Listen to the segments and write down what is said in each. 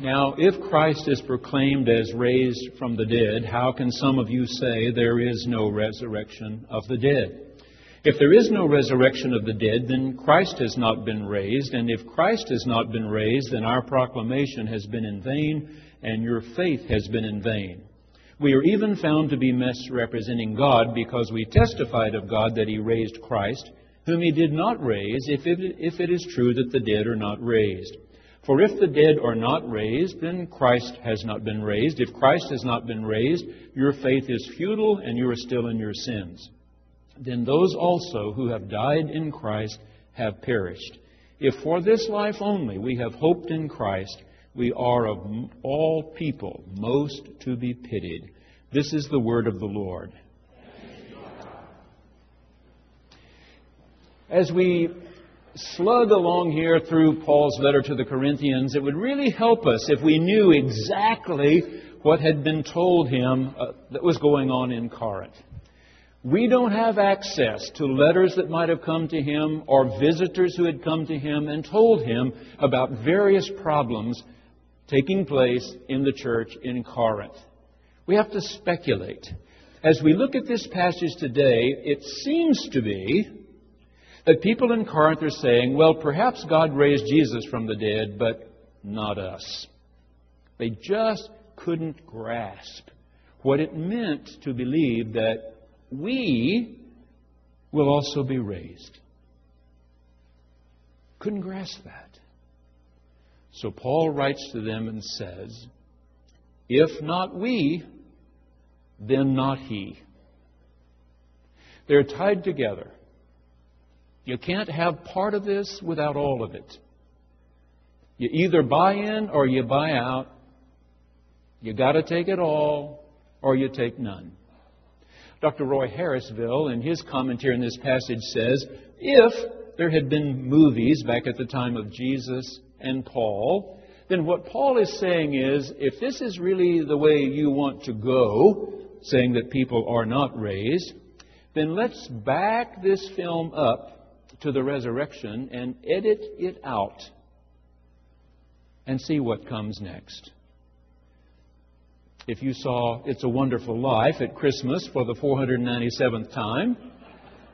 Now, if Christ is proclaimed as raised from the dead, how can some of you say there is no resurrection of the dead? If there is no resurrection of the dead, then Christ has not been raised, and if Christ has not been raised, then our proclamation has been in vain, and your faith has been in vain. We are even found to be misrepresenting God because we testified of God that He raised Christ, whom He did not raise, if it, if it is true that the dead are not raised. For if the dead are not raised, then Christ has not been raised. If Christ has not been raised, your faith is futile and you are still in your sins. Then those also who have died in Christ have perished. If for this life only we have hoped in Christ, we are of all people most to be pitied. This is the word of the Lord. As we slug along here through Paul's letter to the Corinthians, it would really help us if we knew exactly what had been told him uh, that was going on in Corinth. We don't have access to letters that might have come to him or visitors who had come to him and told him about various problems taking place in the church in Corinth. We have to speculate. As we look at this passage today, it seems to be that people in Corinth are saying, well, perhaps God raised Jesus from the dead, but not us. They just couldn't grasp what it meant to believe that we will also be raised. Couldn't grasp that. So Paul writes to them and says, If not we, then not he. They're tied together. You can't have part of this without all of it. You either buy in or you buy out. You got to take it all or you take none. Dr. Roy Harrisville, in his commentary on this passage, says if there had been movies back at the time of Jesus and Paul, then what Paul is saying is if this is really the way you want to go, saying that people are not raised, then let's back this film up to the resurrection and edit it out and see what comes next. If you saw It's a Wonderful Life at Christmas for the 497th time,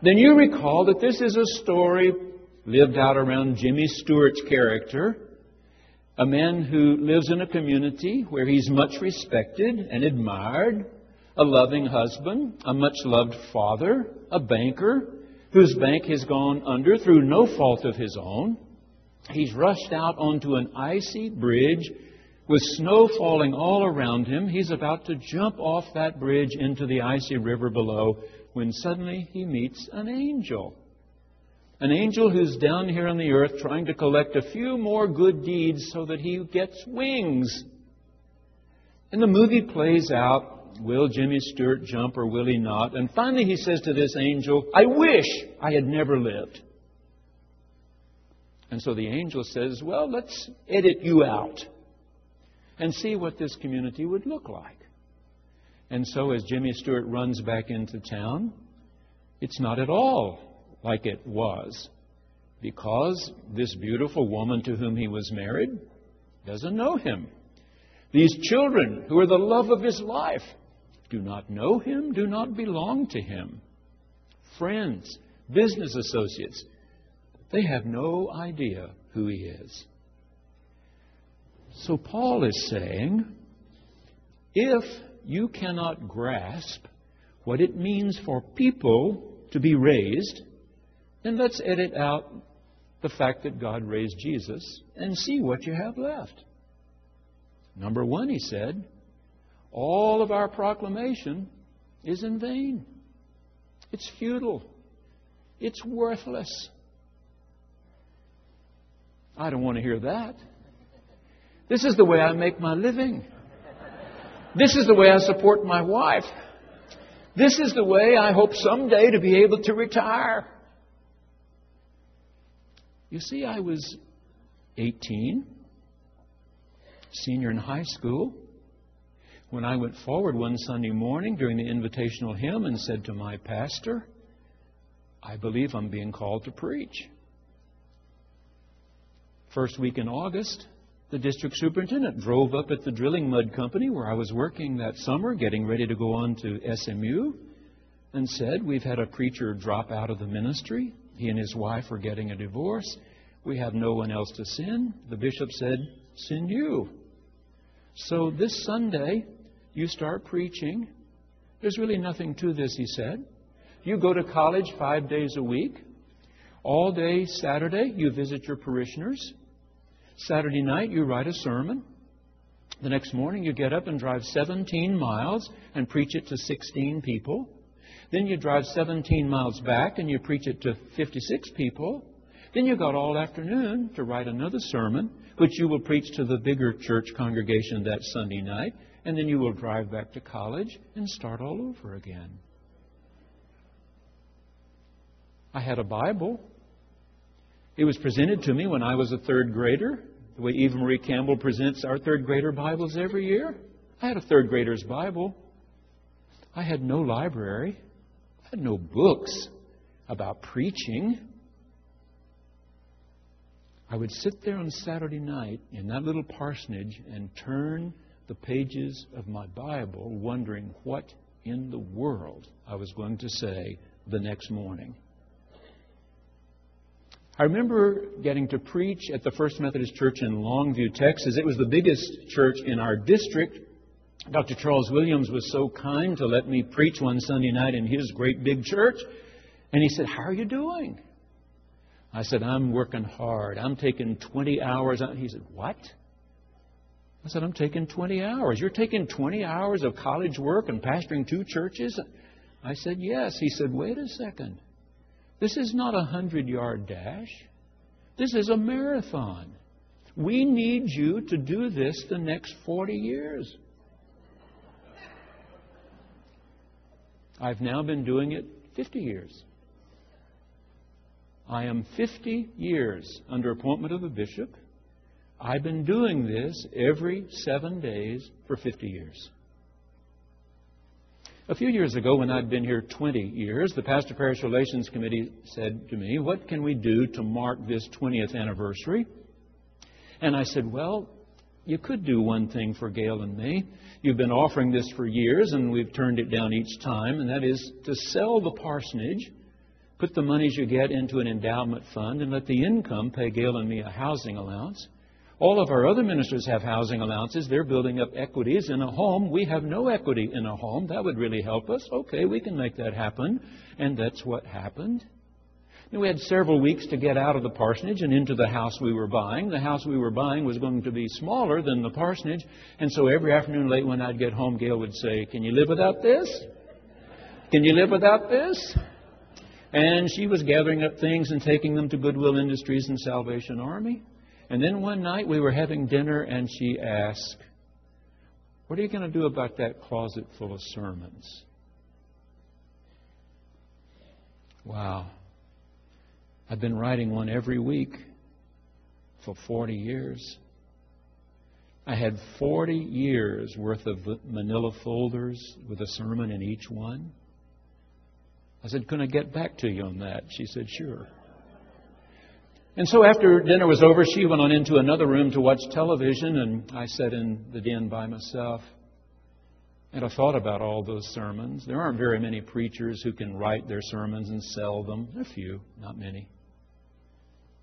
then you recall that this is a story lived out around Jimmy Stewart's character, a man who lives in a community where he's much respected and admired, a loving husband, a much loved father, a banker, whose bank has gone under through no fault of his own. He's rushed out onto an icy bridge with snow falling all around him. He's about to jump off that bridge into the icy river below when suddenly he meets an angel. An angel who's down here on the earth trying to collect a few more good deeds so that he gets wings. And the movie plays out Will Jimmy Stewart jump or will he not? And finally he says to this angel, I wish I had never lived. And so the angel says, Well, let's edit you out and see what this community would look like. And so as Jimmy Stewart runs back into town, it's not at all like it was because this beautiful woman to whom he was married doesn't know him. These children, who are the love of his life, do not know him, do not belong to him. Friends, business associates, they have no idea who he is. So Paul is saying if you cannot grasp what it means for people to be raised, then let's edit out the fact that God raised Jesus and see what you have left. Number one, he said, all of our proclamation is in vain. It's futile. It's worthless. I don't want to hear that. This is the way I make my living. This is the way I support my wife. This is the way I hope someday to be able to retire. You see, I was 18, senior in high school when I went forward one Sunday morning during the invitational hymn and said to my pastor, I believe I'm being called to preach. First week in August, the district superintendent drove up at the drilling mud company where I was working that summer, getting ready to go on to SMU, and said, We've had a preacher drop out of the ministry. He and his wife are getting a divorce. We have no one else to send. The bishop said, Send you. So this Sunday, you start preaching. There's really nothing to this, he said. You go to college five days a week. All day Saturday, you visit your parishioners. Saturday night, you write a sermon. The next morning, you get up and drive 17 miles and preach it to 16 people. Then you drive 17 miles back and you preach it to 56 people. Then you got all afternoon to write another sermon, which you will preach to the bigger church congregation that Sunday night. And then you will drive back to college and start all over again. I had a Bible. It was presented to me when I was a third grader, the way Eva Marie Campbell presents our third grader Bibles every year. I had a third grader's Bible. I had no library. I had no books about preaching. I would sit there on Saturday night in that little parsonage and turn the pages of my Bible, wondering what in the world I was going to say the next morning. I remember getting to preach at the First Methodist Church in Longview, Texas. It was the biggest church in our district. Dr. Charles Williams was so kind to let me preach one Sunday night in his great big church. And he said, How are you doing? I said, I'm working hard. I'm taking 20 hours. He said, What? I said, I'm taking 20 hours. You're taking 20 hours of college work and pastoring two churches? I said, Yes. He said, Wait a second. This is not a hundred yard dash. This is a marathon. We need you to do this the next 40 years. I've now been doing it 50 years. I am 50 years under appointment of a bishop. I've been doing this every seven days for 50 years. A few years ago, when I'd been here 20 years, the Pastor Parish Relations Committee said to me, What can we do to mark this 20th anniversary? And I said, Well, you could do one thing for Gail and me. You've been offering this for years, and we've turned it down each time, and that is to sell the parsonage, put the monies you get into an endowment fund, and let the income pay Gail and me a housing allowance. All of our other ministers have housing allowances. They're building up equities in a home. We have no equity in a home. That would really help us. Okay, we can make that happen. And that's what happened. And we had several weeks to get out of the parsonage and into the house we were buying. The house we were buying was going to be smaller than the parsonage. And so every afternoon late when I'd get home, Gail would say, Can you live without this? Can you live without this? And she was gathering up things and taking them to Goodwill Industries and Salvation Army. And then one night we were having dinner and she asked, What are you going to do about that closet full of sermons? Wow. I've been writing one every week for 40 years. I had 40 years worth of manila folders with a sermon in each one. I said, Can I get back to you on that? She said, Sure. And so after dinner was over, she went on into another room to watch television, and I sat in the den by myself. And I thought about all those sermons. There aren't very many preachers who can write their sermons and sell them. A few, not many.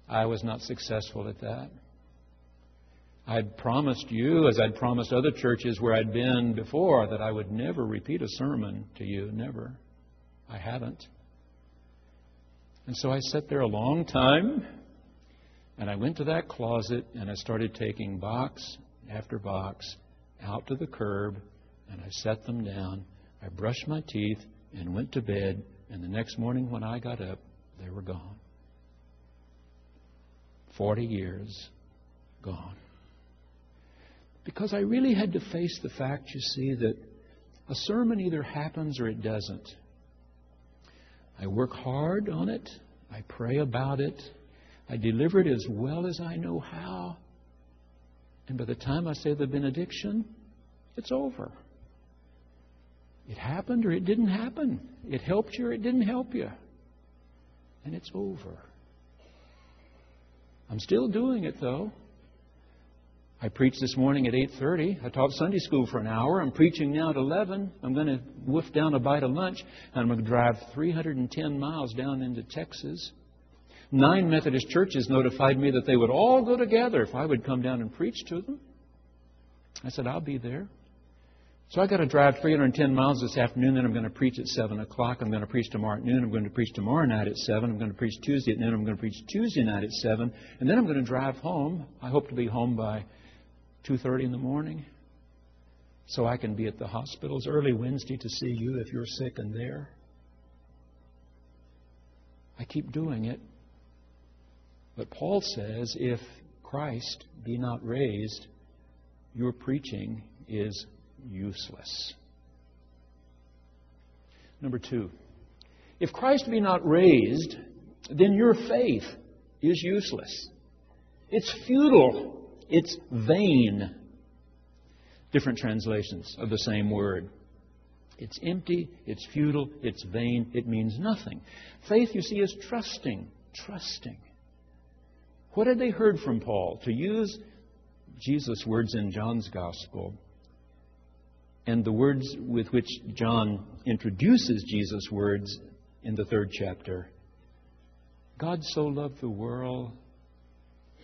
I was not successful at that. I'd promised you, as I'd promised other churches where I'd been before, that I would never repeat a sermon to you. Never. I haven't. And so I sat there a long time and I went to that closet and I started taking box after box out to the curb and I set them down. I brushed my teeth and went to bed. And the next morning when I got up, they were gone. 40 years gone. Because I really had to face the fact, you see, that a sermon either happens or it doesn't. I work hard on it, I pray about it, I deliver it as well as I know how. And by the time I say the benediction, it's over. It happened or it didn't happen. It helped you or it didn't help you. And it's over. I'm still doing it though. I preached this morning at 8:30. I taught Sunday school for an hour. I'm preaching now at 11. I'm going to woof down a bite of lunch, and I'm going to drive 310 miles down into Texas. Nine Methodist churches notified me that they would all go together if I would come down and preach to them. I said, I'll be there. So I got to drive 310 miles this afternoon. Then I'm going to preach at 7 o'clock. I'm going to preach tomorrow at noon. I'm going to preach tomorrow night at 7. I'm going to preach Tuesday at noon. I'm going to preach Tuesday night at 7. And then I'm going to drive home. I hope to be home by 2.30 in the morning so I can be at the hospitals early Wednesday to see you if you're sick and there. I keep doing it. But Paul says if Christ be not raised, your preaching is useless. Number two, if Christ be not raised, then your faith is useless. It's futile. It's vain. Different translations of the same word. It's empty, it's futile, it's vain, it means nothing. Faith, you see, is trusting. Trusting. What had they heard from Paul? To use Jesus' words in John's Gospel, and the words with which John introduces Jesus' words in the third chapter God so loved the world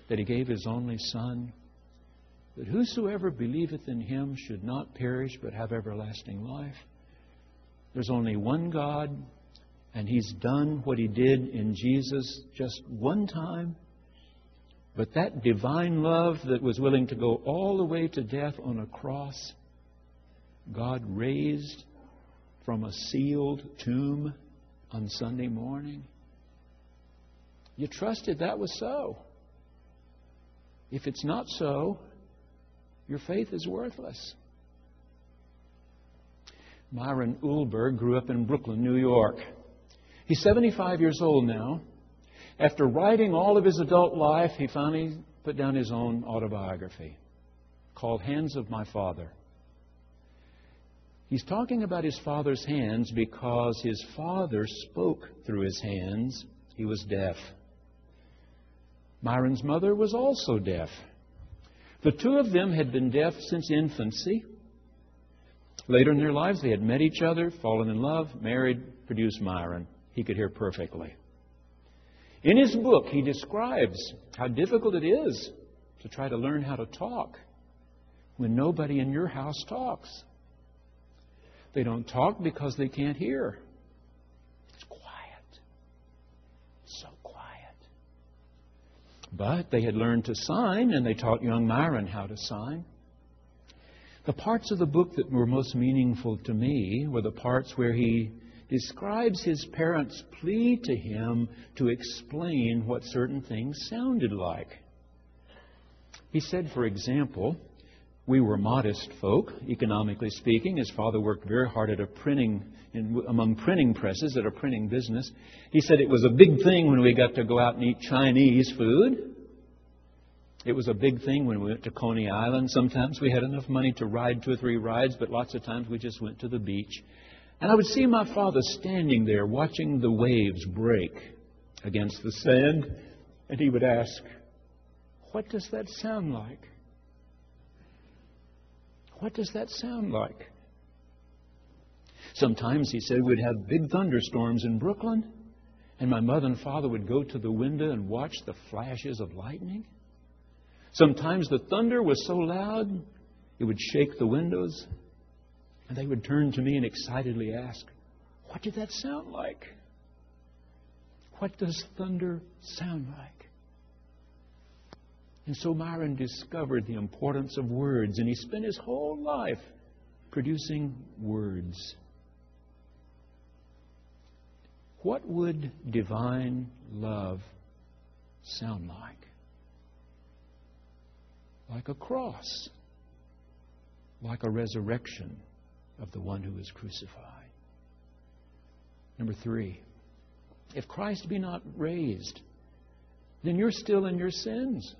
that he gave his only Son, that whosoever believeth in him should not perish but have everlasting life. There's only one God, and he's done what he did in Jesus just one time but that divine love that was willing to go all the way to death on a cross, God raised from a sealed tomb on Sunday morning. You trusted that was so. If it's not so, your faith is worthless. Myron Uhlberg grew up in Brooklyn, New York. He's 75 years old now. After writing all of his adult life, he finally put down his own autobiography called Hands of My Father. He's talking about his father's hands because his father spoke through his hands. He was deaf. Myron's mother was also deaf. The two of them had been deaf since infancy. Later in their lives, they had met each other, fallen in love, married, produced Myron. He could hear perfectly. In his book, he describes how difficult it is to try to learn how to talk when nobody in your house talks. They don't talk because they can't hear. It's quiet. So quiet. But they had learned to sign, and they taught young Myron how to sign. The parts of the book that were most meaningful to me were the parts where he describes his parents' plea to him to explain what certain things sounded like. He said, for example, we were modest folk, economically speaking. His father worked very hard at a printing, in, among printing presses at a printing business. He said it was a big thing when we got to go out and eat Chinese food. It was a big thing when we went to Coney Island. Sometimes we had enough money to ride two or three rides, but lots of times we just went to the beach. And I would see my father standing there watching the waves break against the sand, and he would ask, What does that sound like? What does that sound like? Sometimes, he said, we'd have big thunderstorms in Brooklyn, and my mother and father would go to the window and watch the flashes of lightning. Sometimes the thunder was so loud it would shake the windows and they would turn to me and excitedly ask, What did that sound like? What does thunder sound like? And so Myron discovered the importance of words, and he spent his whole life producing words. What would divine love sound like? Like a cross, like a resurrection of the one who was crucified. Number three, if Christ be not raised, then you're still in your sins.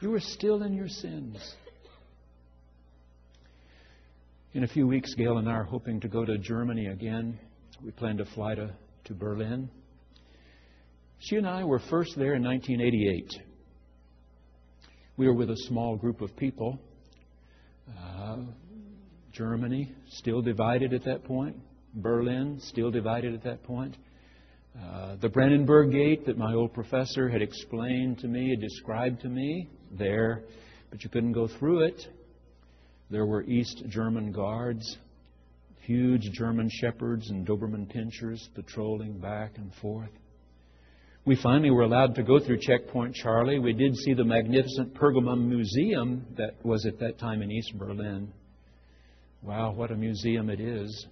You are still in your sins. In a few weeks, Gail and I are hoping to go to Germany again. We plan to fly to, to Berlin. She and I were first there in 1988. We were with a small group of people. Uh, Germany, still divided at that point. Berlin, still divided at that point. Uh, the Brandenburg Gate that my old professor had explained to me, had described to me, there, but you couldn't go through it. There were East German guards, huge German shepherds and Doberman pinschers patrolling back and forth. We finally were allowed to go through Checkpoint Charlie. We did see the magnificent Pergamum Museum that was at that time in East Berlin. Wow, what a museum it is.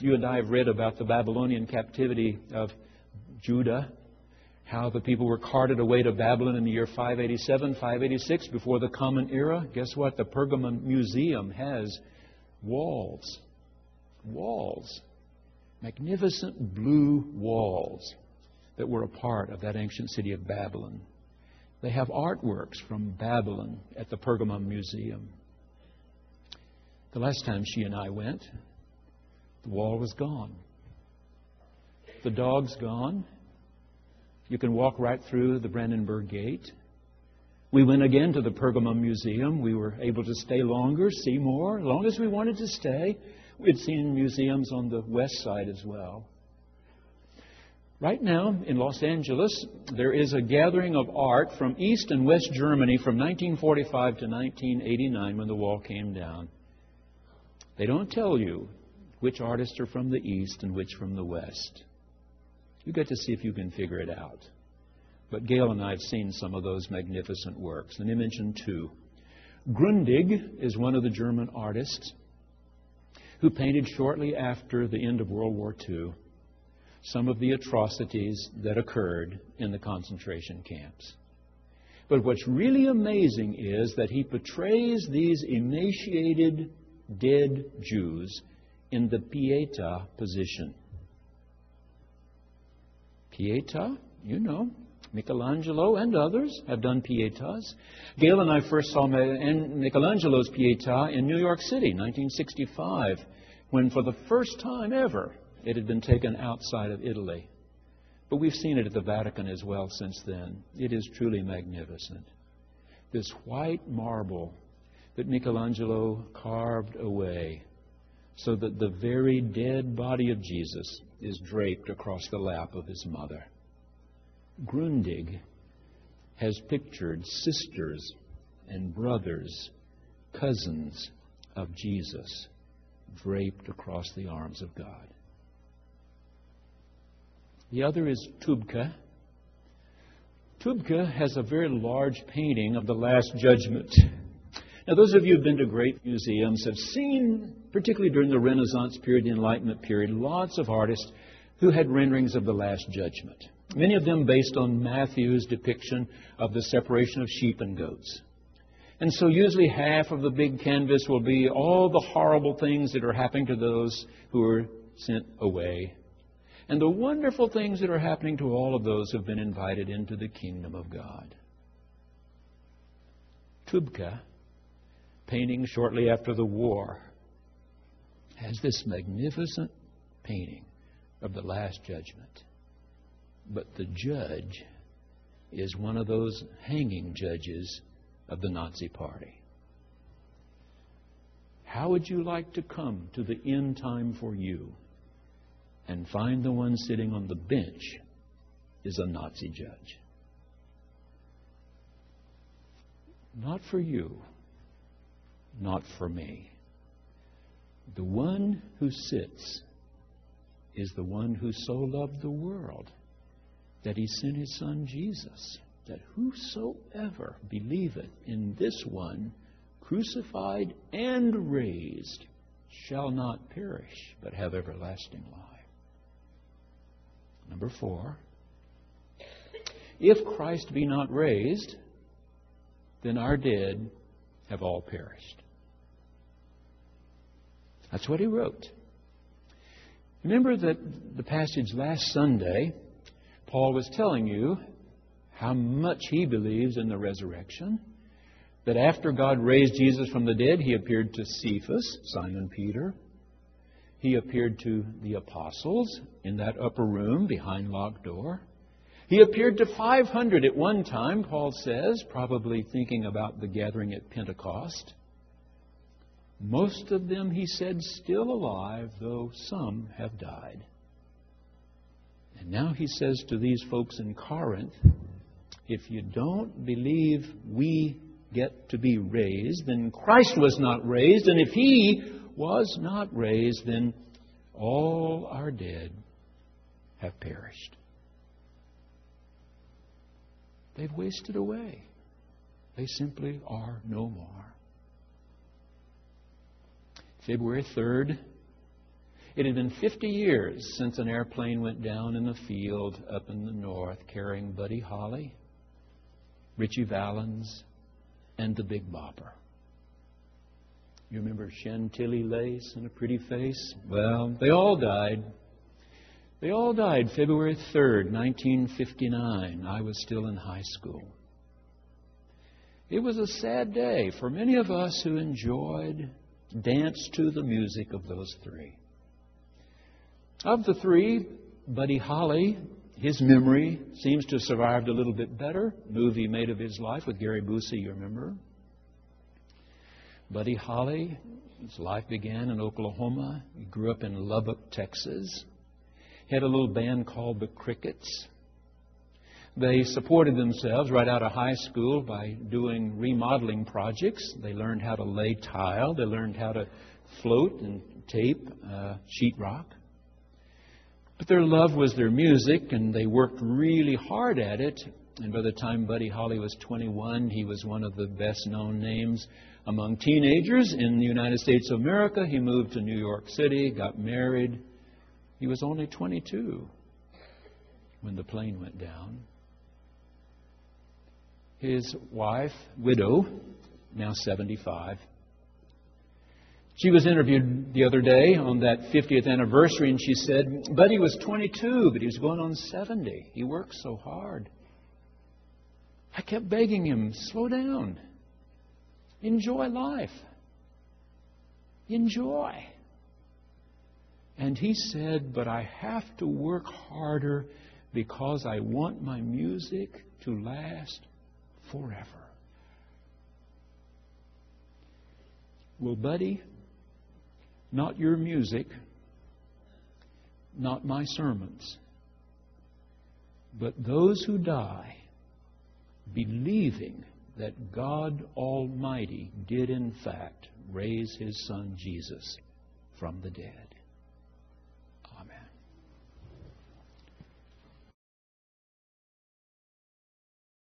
You and I have read about the Babylonian captivity of Judah, how the people were carted away to Babylon in the year 587, 586 before the Common Era. Guess what? The Pergamon Museum has walls. Walls. Magnificent blue walls that were a part of that ancient city of Babylon. They have artworks from Babylon at the Pergamon Museum. The last time she and I went, the wall was gone. The dog's gone. You can walk right through the Brandenburg Gate. We went again to the Pergamum Museum. We were able to stay longer, see more, as long as we wanted to stay. We'd seen museums on the west side as well. Right now in Los Angeles, there is a gathering of art from East and West Germany from 1945 to 1989 when the wall came down. They don't tell you which artists are from the East and which from the West. You get to see if you can figure it out. But Gail and I have seen some of those magnificent works. Let me mention two. Grundig is one of the German artists who painted shortly after the end of World War II some of the atrocities that occurred in the concentration camps. But what's really amazing is that he portrays these emaciated, dead Jews in the Pietà position. Pietà, you know, Michelangelo and others have done Pietas. Gail and I first saw Michelangelo's Pietà in New York City, 1965, when for the first time ever it had been taken outside of Italy. But we've seen it at the Vatican as well since then. It is truly magnificent. This white marble that Michelangelo carved away so that the very dead body of Jesus is draped across the lap of his mother. Grundig has pictured sisters and brothers, cousins of Jesus, draped across the arms of God. The other is Tübke. Tübke has a very large painting of the Last Judgment. Now, those of you who have been to great museums have seen, particularly during the Renaissance period, the Enlightenment period, lots of artists who had renderings of the Last Judgment. Many of them based on Matthew's depiction of the separation of sheep and goats. And so, usually, half of the big canvas will be all the horrible things that are happening to those who are sent away, and the wonderful things that are happening to all of those who have been invited into the kingdom of God. Tübke painting shortly after the war, has this magnificent painting of the Last Judgment. But the judge is one of those hanging judges of the Nazi Party. How would you like to come to the end time for you and find the one sitting on the bench is a Nazi judge? Not for you not for me. The one who sits is the one who so loved the world that he sent his son Jesus, that whosoever believeth in this one, crucified and raised, shall not perish, but have everlasting life. Number four, if Christ be not raised, then our dead have all perished. That's what he wrote. Remember that the passage last Sunday, Paul was telling you how much he believes in the resurrection. That after God raised Jesus from the dead, he appeared to Cephas, Simon Peter. He appeared to the apostles in that upper room behind locked door. He appeared to 500 at one time, Paul says, probably thinking about the gathering at Pentecost. Most of them, he said, still alive, though some have died. And now he says to these folks in Corinth, if you don't believe we get to be raised, then Christ was not raised, and if he was not raised, then all our dead have perished. They've wasted away. They simply are no more. February 3rd, it had been 50 years since an airplane went down in the field up in the north carrying Buddy Holly, Ritchie Valens, and the Big Bopper. You remember Chantilly lace and a pretty face? Well, they all died. They all died February 3rd, 1959. I was still in high school. It was a sad day for many of us who enjoyed, danced to the music of those three. Of the three, Buddy Holly, his memory seems to have survived a little bit better. Movie made of his life with Gary Busey, you remember? Buddy Holly, his life began in Oklahoma. He grew up in Lubbock, Texas. He had a little band called the Crickets. They supported themselves right out of high school by doing remodeling projects. They learned how to lay tile. They learned how to float and tape uh, sheetrock. But their love was their music, and they worked really hard at it. And by the time Buddy Holly was 21, he was one of the best known names among teenagers in the United States of America. He moved to New York City, got married. He was only 22 when the plane went down. His wife, widow, now 75, she was interviewed the other day on that 50th anniversary, and she said, Buddy was 22, but he was going on 70. He worked so hard. I kept begging him, slow down. Enjoy life. Enjoy. And he said, But I have to work harder because I want my music to last forever. Well, buddy, not your music, not my sermons, but those who die believing that God Almighty did, in fact, raise his son Jesus from the dead.